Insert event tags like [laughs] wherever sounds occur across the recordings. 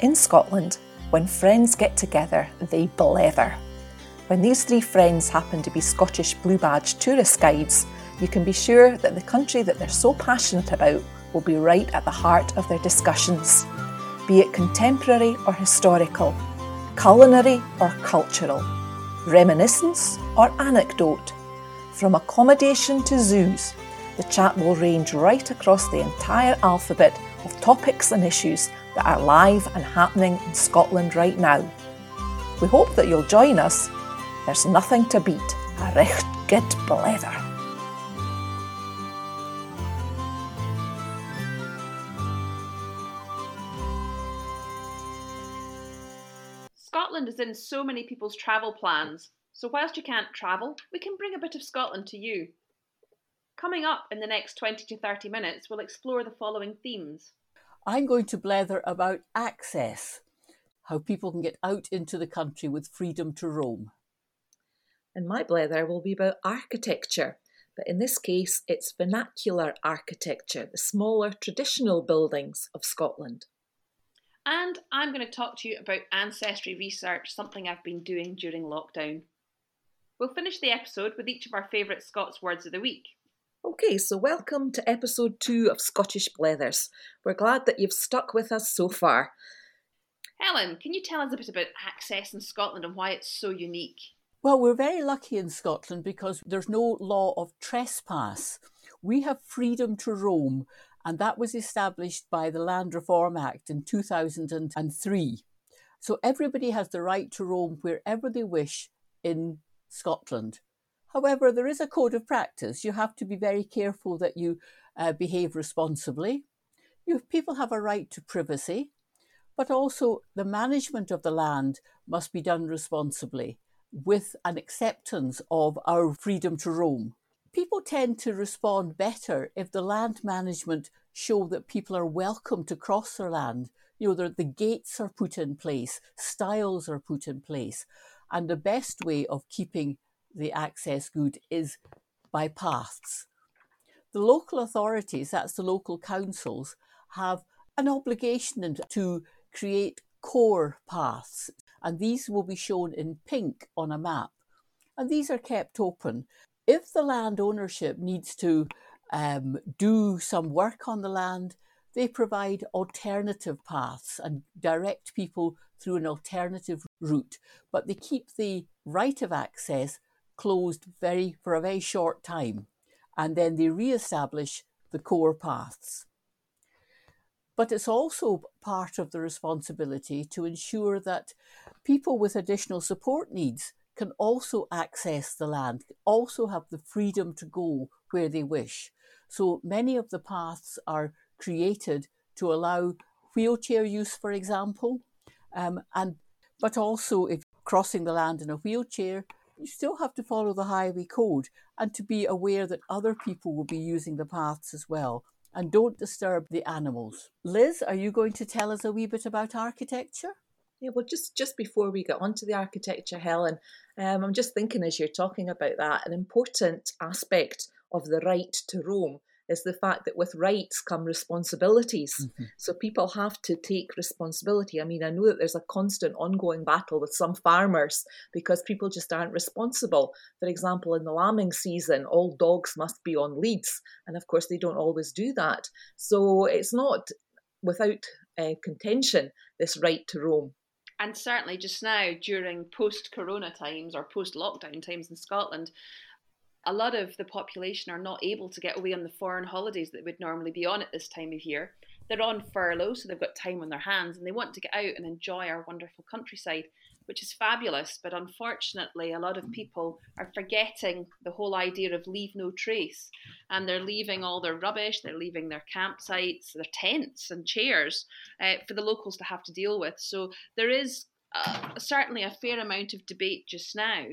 In Scotland, when friends get together, they blether. When these three friends happen to be Scottish Blue Badge tourist guides, you can be sure that the country that they're so passionate about will be right at the heart of their discussions, be it contemporary or historical, culinary or cultural, reminiscence or anecdote. From accommodation to zoos, the chat will range right across the entire alphabet of topics and issues that are live and happening in Scotland right now. We hope that you'll join us. There's nothing to beat a recht good blether. Scotland is in so many people's travel plans, so whilst you can't travel, we can bring a bit of Scotland to you. Coming up in the next 20 to 30 minutes, we'll explore the following themes. I'm going to blether about access, how people can get out into the country with freedom to roam. And my blether will be about architecture, but in this case, it's vernacular architecture, the smaller traditional buildings of Scotland. And I'm going to talk to you about ancestry research, something I've been doing during lockdown. We'll finish the episode with each of our favourite Scots words of the week. Okay, so welcome to episode two of Scottish Blethers. We're glad that you've stuck with us so far. Helen, can you tell us a bit about access in Scotland and why it's so unique? Well, we're very lucky in Scotland because there's no law of trespass. We have freedom to roam, and that was established by the Land Reform Act in 2003. So everybody has the right to roam wherever they wish in Scotland. However, there is a code of practice. You have to be very careful that you uh, behave responsibly. You, people have a right to privacy, but also the management of the land must be done responsibly with an acceptance of our freedom to roam. People tend to respond better if the land management show that people are welcome to cross their land. You know, the gates are put in place, stiles are put in place, and the best way of keeping the access good is by paths. The local authorities, that's the local councils, have an obligation to create core paths, and these will be shown in pink on a map. And these are kept open. If the land ownership needs to um, do some work on the land, they provide alternative paths and direct people through an alternative route, but they keep the right of access closed very for a very short time, and then they re-establish the core paths. But it's also part of the responsibility to ensure that people with additional support needs can also access the land, also have the freedom to go where they wish. So many of the paths are created to allow wheelchair use, for example, um, and but also if crossing the land in a wheelchair, you still have to follow the highway code and to be aware that other people will be using the paths as well. And don't disturb the animals. Liz, are you going to tell us a wee bit about architecture? Yeah, well, just just before we get onto the architecture, Helen, um, I'm just thinking as you're talking about that, an important aspect of the right to roam is the fact that with rights come responsibilities. Mm-hmm. So people have to take responsibility. I mean, I know that there's a constant ongoing battle with some farmers because people just aren't responsible. For example, in the lambing season, all dogs must be on leads. And of course, they don't always do that. So it's not without uh, contention, this right to roam. And certainly just now, during post corona times or post lockdown times in Scotland, a lot of the population are not able to get away on the foreign holidays that would normally be on at this time of year. They're on furlough, so they've got time on their hands and they want to get out and enjoy our wonderful countryside, which is fabulous. But unfortunately, a lot of people are forgetting the whole idea of leave no trace. And they're leaving all their rubbish, they're leaving their campsites, their tents and chairs uh, for the locals to have to deal with. So there is uh, certainly a fair amount of debate just now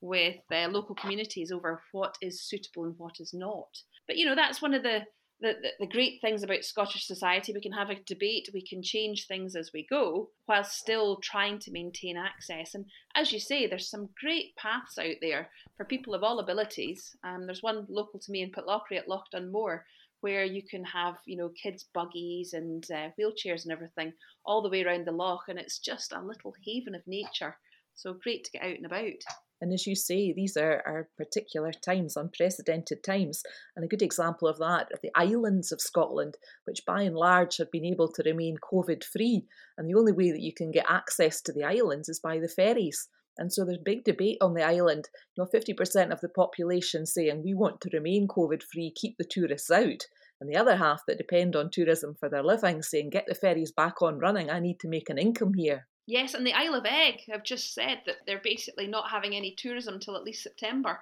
with uh, local communities over what is suitable and what is not. But you know, that's one of the, the the great things about Scottish society. We can have a debate, we can change things as we go, while still trying to maintain access. And as you say, there's some great paths out there for people of all abilities. Um, there's one local to me in Pitlochry at Loch Dunmore, where you can have, you know, kids' buggies and uh, wheelchairs and everything all the way around the loch, and it's just a little haven of nature. So great to get out and about. And as you say, these are, are particular times, unprecedented times. And a good example of that are the islands of Scotland, which by and large have been able to remain COVID free. And the only way that you can get access to the islands is by the ferries. And so there's big debate on the island. You know, 50% of the population saying we want to remain COVID free, keep the tourists out. And the other half that depend on tourism for their living saying get the ferries back on running, I need to make an income here. Yes, and the Isle of Eigg have just said that they're basically not having any tourism till at least September.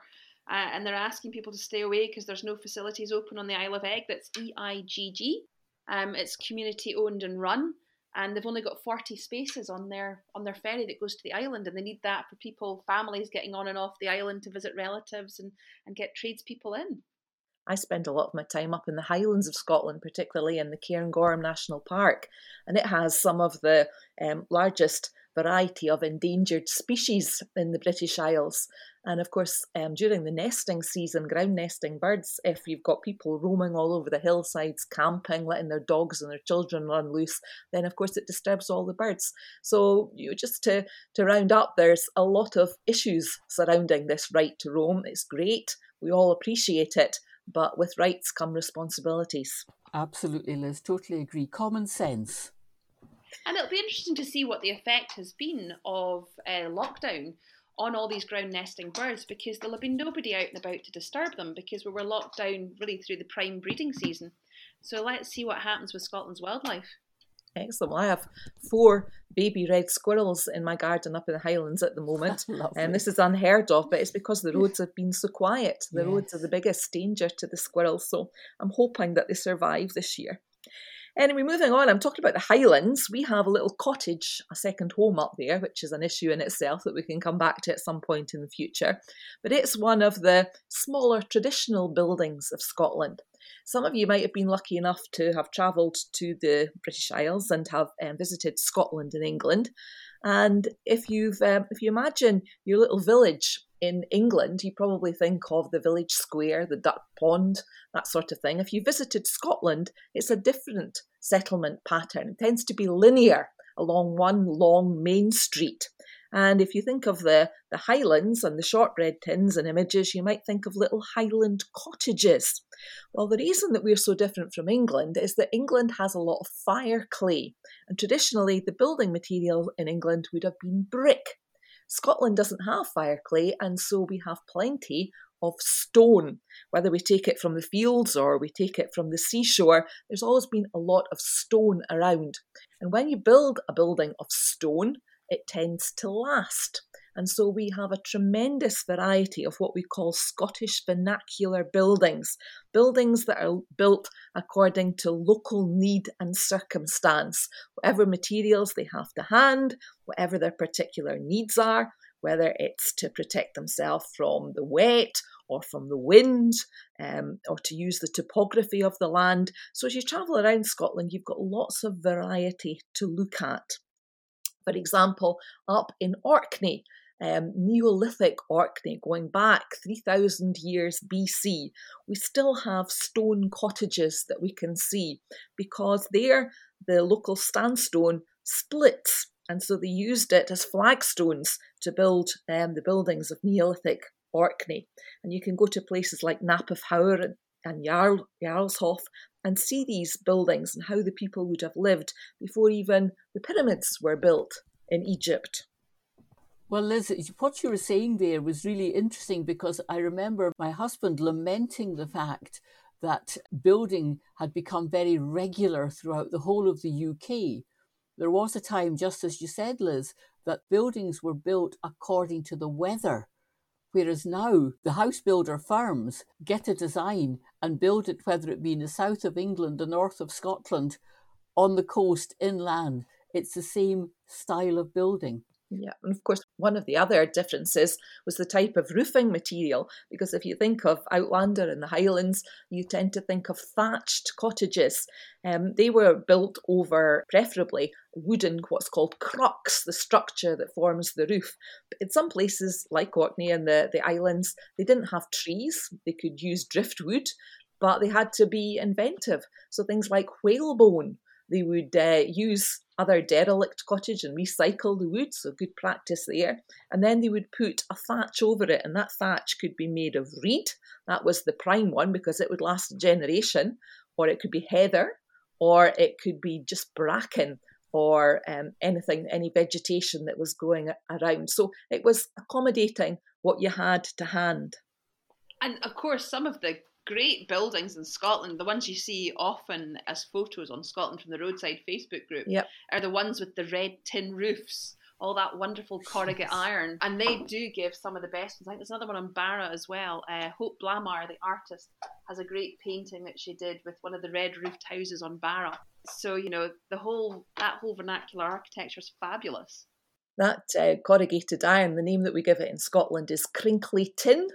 Uh, and they're asking people to stay away because there's no facilities open on the Isle of Eigg. That's E I G G. Um, it's community owned and run, and they've only got 40 spaces on their on their ferry that goes to the island, and they need that for people, families getting on and off the island to visit relatives and and get tradespeople in. I spend a lot of my time up in the Highlands of Scotland, particularly in the Cairngorm National Park, and it has some of the um, largest variety of endangered species in the British Isles. And of course, um, during the nesting season, ground nesting birds, if you've got people roaming all over the hillsides, camping, letting their dogs and their children run loose, then of course it disturbs all the birds. So, you know, just to, to round up, there's a lot of issues surrounding this right to roam. It's great, we all appreciate it, but with rights come responsibilities. Absolutely, Liz. Totally agree. Common sense. And it'll be interesting to see what the effect has been of uh, lockdown on all these ground nesting birds because there'll have been nobody out and about to disturb them because we were locked down really through the prime breeding season. So let's see what happens with Scotland's wildlife. Excellent. Well, I have four baby red squirrels in my garden up in the Highlands at the moment. [laughs] and this is unheard of, but it's because the roads have been so quiet. The yes. roads are the biggest danger to the squirrels. So I'm hoping that they survive this year. Anyway, moving on, I'm talking about the Highlands. We have a little cottage, a second home up there, which is an issue in itself that we can come back to at some point in the future. But it's one of the smaller traditional buildings of Scotland. Some of you might have been lucky enough to have travelled to the British Isles and have um, visited Scotland and England. And if you've, um, if you imagine your little village in England, you probably think of the village square, the duck pond, that sort of thing. If you visited Scotland, it's a different settlement pattern. It tends to be linear along one long main street. And if you think of the, the Highlands and the shortbread tins and images, you might think of little Highland cottages. Well, the reason that we're so different from England is that England has a lot of fire clay, and traditionally the building material in England would have been brick. Scotland doesn't have fire clay, and so we have plenty of stone. Whether we take it from the fields or we take it from the seashore, there's always been a lot of stone around. And when you build a building of stone, it tends to last. And so we have a tremendous variety of what we call Scottish vernacular buildings, buildings that are built according to local need and circumstance, whatever materials they have to hand, whatever their particular needs are, whether it's to protect themselves from the wet or from the wind, um, or to use the topography of the land. So as you travel around Scotland, you've got lots of variety to look at. For example, up in Orkney, um, Neolithic Orkney, going back 3,000 years BC, we still have stone cottages that we can see because there the local sandstone splits. And so they used it as flagstones to build um, the buildings of Neolithic Orkney. And you can go to places like Knap of and Jarl, Jarlshof and see these buildings and how the people would have lived before even the pyramids were built in Egypt. Well, Liz, what you were saying there was really interesting because I remember my husband lamenting the fact that building had become very regular throughout the whole of the UK. There was a time, just as you said, Liz, that buildings were built according to the weather. Whereas now the house builder firms get a design and build it, whether it be in the south of England, the north of Scotland, on the coast, inland. It's the same style of building. Yeah, and of course, one of the other differences was the type of roofing material. Because if you think of Outlander in the Highlands, you tend to think of thatched cottages. Um, they were built over, preferably, wooden, what's called crucks, the structure that forms the roof. But in some places, like Orkney and the, the islands, they didn't have trees. They could use driftwood but they had to be inventive. So things like whalebone, they would uh, use other derelict cottage and recycle the wood, so good practice there. And then they would put a thatch over it, and that thatch could be made of reed. That was the prime one because it would last a generation, or it could be heather, or it could be just bracken or um, anything, any vegetation that was growing around. So it was accommodating what you had to hand. And of course, some of the great buildings in Scotland, the ones you see often as photos on Scotland from the Roadside Facebook group, yep. are the ones with the red tin roofs, all that wonderful corrugate iron. And they do give some of the best ones. I think there's another one on Barra as well. Uh, Hope Blamar, the artist, has a great painting that she did with one of the red roofed houses on Barra. So, you know, the whole that whole vernacular architecture is fabulous. That uh, corrugated iron, the name that we give it in Scotland is crinkly tin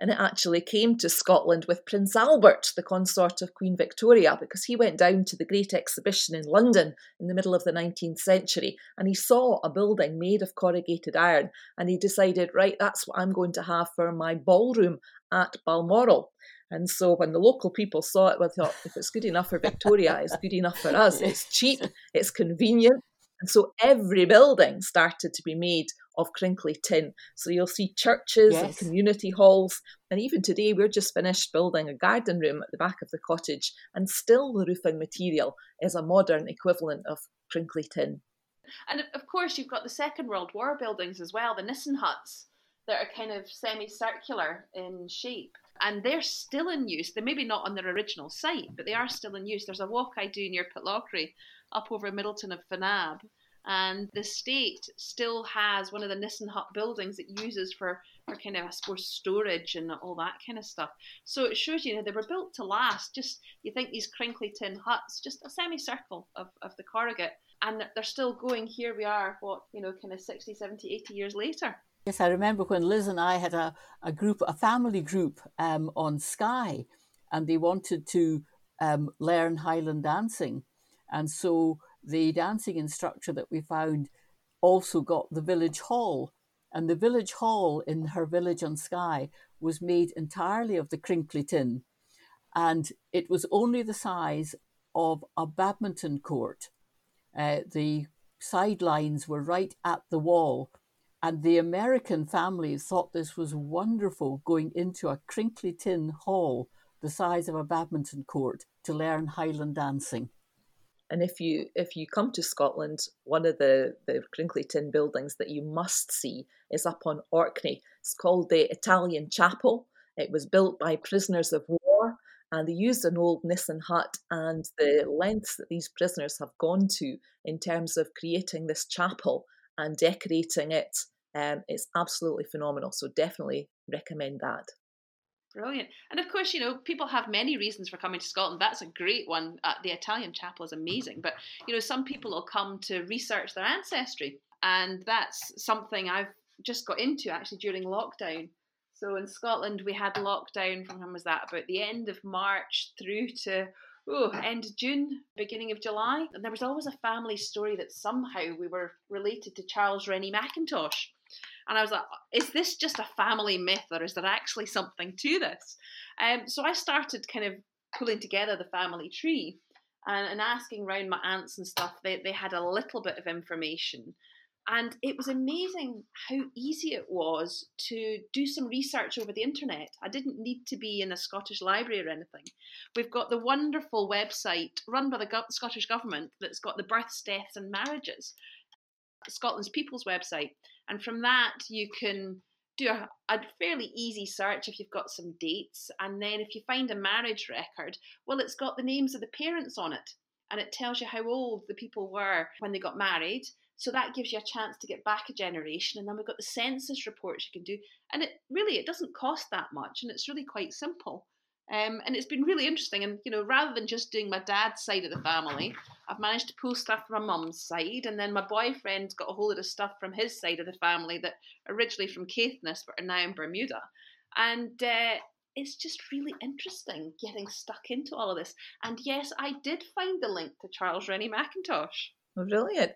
and it actually came to Scotland with Prince Albert, the consort of Queen Victoria, because he went down to the Great Exhibition in London in the middle of the 19th century and he saw a building made of corrugated iron and he decided, right, that's what I'm going to have for my ballroom at Balmoral. And so when the local people saw it, they thought, if it's good enough for Victoria, it's good enough for us. It's cheap, it's convenient, and so every building started to be made of crinkly tin. So you'll see churches yes. and community halls. And even today, we're just finished building a garden room at the back of the cottage, and still the roofing material is a modern equivalent of crinkly tin. And of course, you've got the Second World War buildings as well, the Nissen huts that are kind of semicircular in shape. And they're still in use. They're maybe not on their original site, but they are still in use. There's a walk I do near Pitlochry up over Middleton of Fonab. And the state still has one of the Nissen Hut buildings it uses for, for kind of, I suppose, storage and all that kind of stuff. So it shows you, know, they were built to last. Just, you think these crinkly tin huts, just a semicircle of, of the corrugate, and they're still going. Here we are, what, you know, kind of 60, 70, 80 years later. Yes, I remember when Liz and I had a, a group, a family group um, on Skye, and they wanted to um, learn Highland dancing. And so the dancing instructor that we found also got the village hall. And the village hall in her village on Skye was made entirely of the crinkly tin. And it was only the size of a badminton court. Uh, the sidelines were right at the wall. And the American families thought this was wonderful going into a crinkly tin hall the size of a badminton court to learn Highland dancing. And if you if you come to Scotland, one of the, the crinkly tin buildings that you must see is up on Orkney. It's called the Italian Chapel. It was built by prisoners of war and they used an old Nissen hut and the lengths that these prisoners have gone to in terms of creating this chapel and decorating it um, it's absolutely phenomenal. So definitely recommend that. Brilliant. And of course, you know, people have many reasons for coming to Scotland. That's a great one. Uh, the Italian chapel is amazing. But, you know, some people will come to research their ancestry. And that's something I've just got into actually during lockdown. So in Scotland, we had lockdown from when was that? About the end of March through to oh, end of June, beginning of July. And there was always a family story that somehow we were related to Charles Rennie Mackintosh. And I was like, is this just a family myth or is there actually something to this? Um, so I started kind of pulling together the family tree and, and asking around my aunts and stuff. They, they had a little bit of information. And it was amazing how easy it was to do some research over the internet. I didn't need to be in a Scottish library or anything. We've got the wonderful website run by the Go- Scottish Government that's got the births, deaths, and marriages, Scotland's People's website. And from that, you can do a, a, fairly easy search if you've got some dates. And then if you find a marriage record, well, it's got the names of the parents on it. And it tells you how old the people were when they got married. So that gives you a chance to get back a generation. And then we've got the census reports you can do. And it really, it doesn't cost that much. And it's really quite simple. Um, and it's been really interesting. And, you know, rather than just doing my dad's side of the family, I've managed to pull stuff from my mum's side. And then my boyfriend got a hold of the stuff from his side of the family that originally from Caithness, but are now in Bermuda. And uh, it's just really interesting getting stuck into all of this. And yes, I did find the link to Charles Rennie Mackintosh. Oh, brilliant.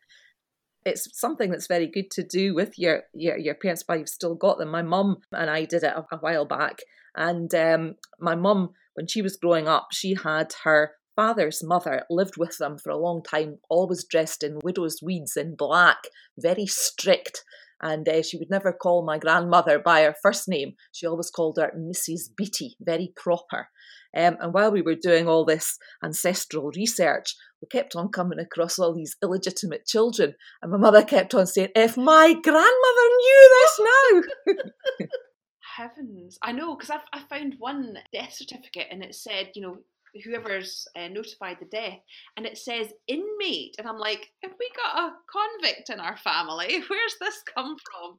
It's something that's very good to do with your your, your parents while you've still got them. My mum and I did it a, a while back, and um, my mum, when she was growing up, she had her father's mother lived with them for a long time, always dressed in widow's weeds in black, very strict. And uh, she would never call my grandmother by her first name. She always called her Mrs. Beatty, very proper. Um, and while we were doing all this ancestral research, we kept on coming across all these illegitimate children. And my mother kept on saying, If my grandmother knew this now. [laughs] Heavens. I know, because I, I found one death certificate and it said, you know, whoever's uh, notified the death and it says inmate and i'm like have we got a convict in our family [laughs] where's this come from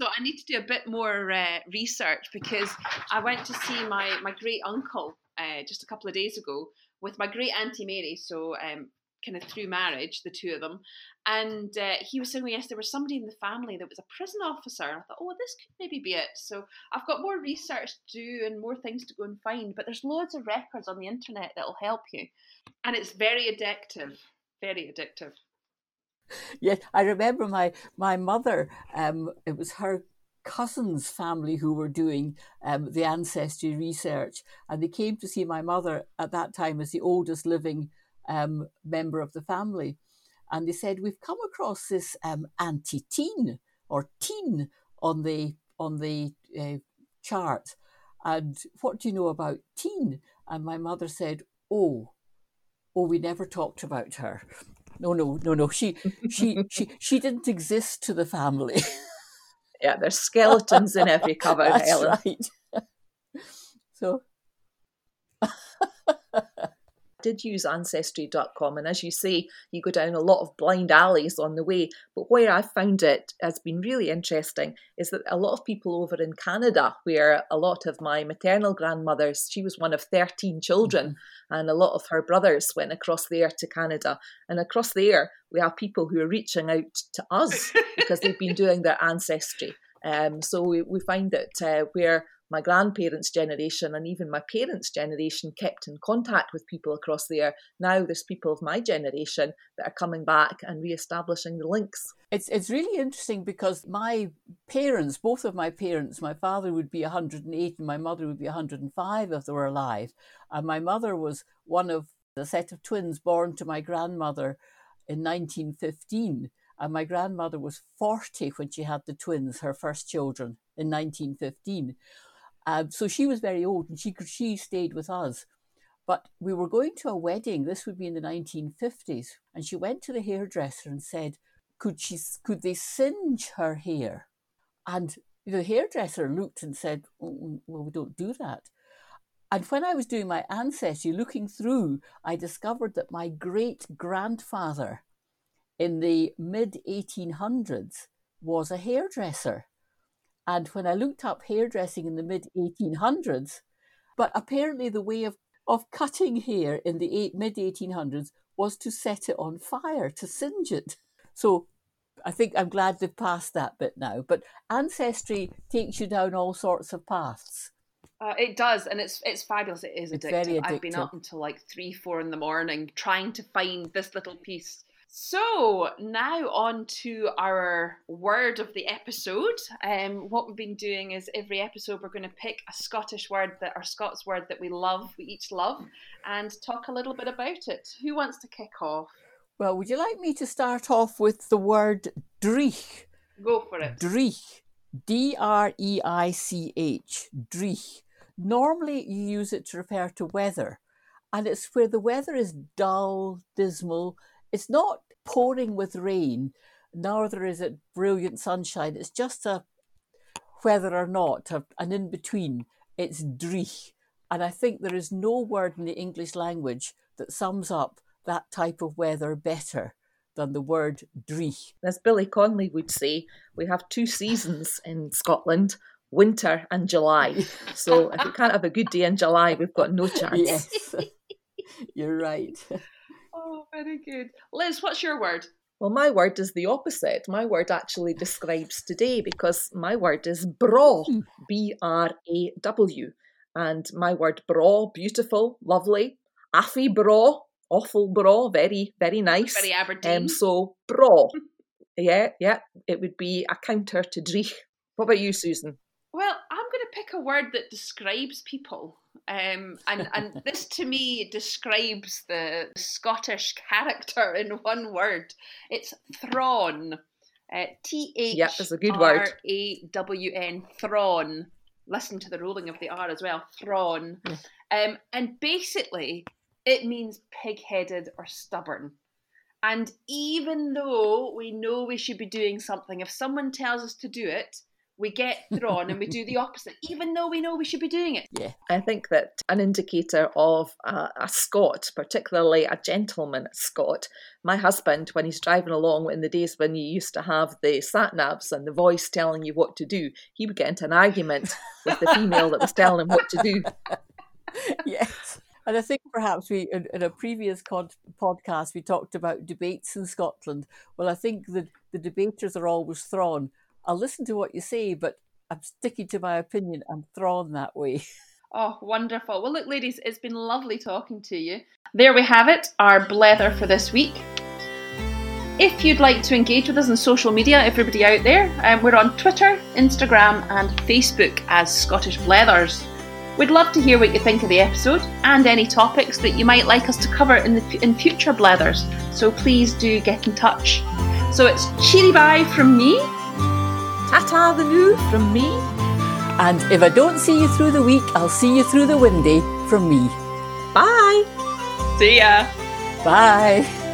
so i need to do a bit more uh, research because i went to see my my great uncle uh, just a couple of days ago with my great auntie Mary. So um, kind of through marriage, the two of them. And uh, he was saying, yes, there was somebody in the family that was a prison officer. And I thought, oh, this could maybe be it. So I've got more research to do and more things to go and find. But there's loads of records on the internet that'll help you. And it's very addictive, very addictive. Yes, I remember my my mother. Um, it was her cousin's family who were doing um, the ancestry research, and they came to see my mother at that time as the oldest living um, member of the family. And they said, "We've come across this um, Auntie Teen or Teen on the on the uh, chart, and what do you know about Teen?" And my mother said, "Oh, oh, we never talked about her. No, no, no, no. She, she, she, she didn't exist to the family." [laughs] Yeah, there's skeletons in every cupboard, [laughs] That's Helen. right. [laughs] so did use ancestry.com and as you say you go down a lot of blind alleys on the way. But where i found it has been really interesting is that a lot of people over in canada where a lot of my maternal grandmothers she was one of 13 children mm-hmm. and a lot of her brothers went across there to canada. And across there we have people who are reaching out to us [laughs] because they've been doing their ancestry. Um, so we, we find that uh, where my grandparents' generation and even my parents' generation kept in contact with people across there. Now there's people of my generation that are coming back and re-establishing the links. It's it's really interesting because my parents, both of my parents, my father would be 108 and my mother would be 105 if they were alive. And my mother was one of the set of twins born to my grandmother in 1915 and my grandmother was 40 when she had the twins, her first children, in 1915. Um, so she was very old and she, she stayed with us. But we were going to a wedding, this would be in the 1950s, and she went to the hairdresser and said, could, she, could they singe her hair? And the hairdresser looked and said, oh, well, we don't do that. And when I was doing my ancestry, looking through, I discovered that my great grandfather in the mid 1800s was a hairdresser. And when I looked up hairdressing in the mid 1800s, but apparently the way of, of cutting hair in the eight, mid 1800s was to set it on fire, to singe it. So I think I'm glad they've passed that bit now. But ancestry takes you down all sorts of paths. Uh, it does, and it's it's fabulous. It is addictive. addictive. I've been up until like three, four in the morning trying to find this little piece so now on to our word of the episode. Um, what we've been doing is every episode we're going to pick a Scottish word that our Scots word that we love, we each love, and talk a little bit about it. Who wants to kick off? Well, would you like me to start off with the word dreich? Go for it. Dreich. D R E I C H. Dreich. Normally you use it to refer to weather, and it's where the weather is dull, dismal. It's not pouring with rain, neither is it brilliant sunshine. It's just a whether or not, an in between. It's dreich. And I think there is no word in the English language that sums up that type of weather better than the word dreich. As Billy Connolly would say, we have two seasons in Scotland winter and July. So if we can't have a good day in July, we've got no chance. Yes, [laughs] you're right. Oh, very good. Liz, what's your word? Well, my word is the opposite. My word actually describes today because my word is braw, hmm. B R A W. And my word braw, beautiful, lovely. Affy braw, awful braw, very, very nice. Very Aberdeen. Um, so braw. [laughs] Yeah, yeah, it would be a counter to Dreich. What about you, Susan? Well, I'm going to pick a word that describes people. Um, and, and this to me describes the Scottish character in one word. It's Thrawn. Uh, T H R A W N. Thrawn. Listen to the rolling of the R as well. Thrawn. Um, and basically, it means pig headed or stubborn. And even though we know we should be doing something, if someone tells us to do it, we get thrawn and we do the opposite, even though we know we should be doing it. Yeah, I think that an indicator of a, a Scot, particularly a gentleman Scot, my husband, when he's driving along in the days when you used to have the sat navs and the voice telling you what to do, he would get into an argument with the female that was telling him what to do. [laughs] yes. And I think perhaps we, in, in a previous podcast, we talked about debates in Scotland. Well, I think the, the debaters are always thrawn I'll listen to what you say, but I'm sticking to my opinion. I'm thrawn that way. [laughs] Oh, wonderful. Well, look, ladies, it's been lovely talking to you. There we have it, our blether for this week. If you'd like to engage with us on social media, everybody out there, um, we're on Twitter, Instagram, and Facebook as Scottish Blethers. We'd love to hear what you think of the episode and any topics that you might like us to cover in the in future Blethers. So please do get in touch. So it's cheery bye from me Ta-ta the new from me. And if I don't see you through the week, I'll see you through the windy from me. Bye. See ya. Bye.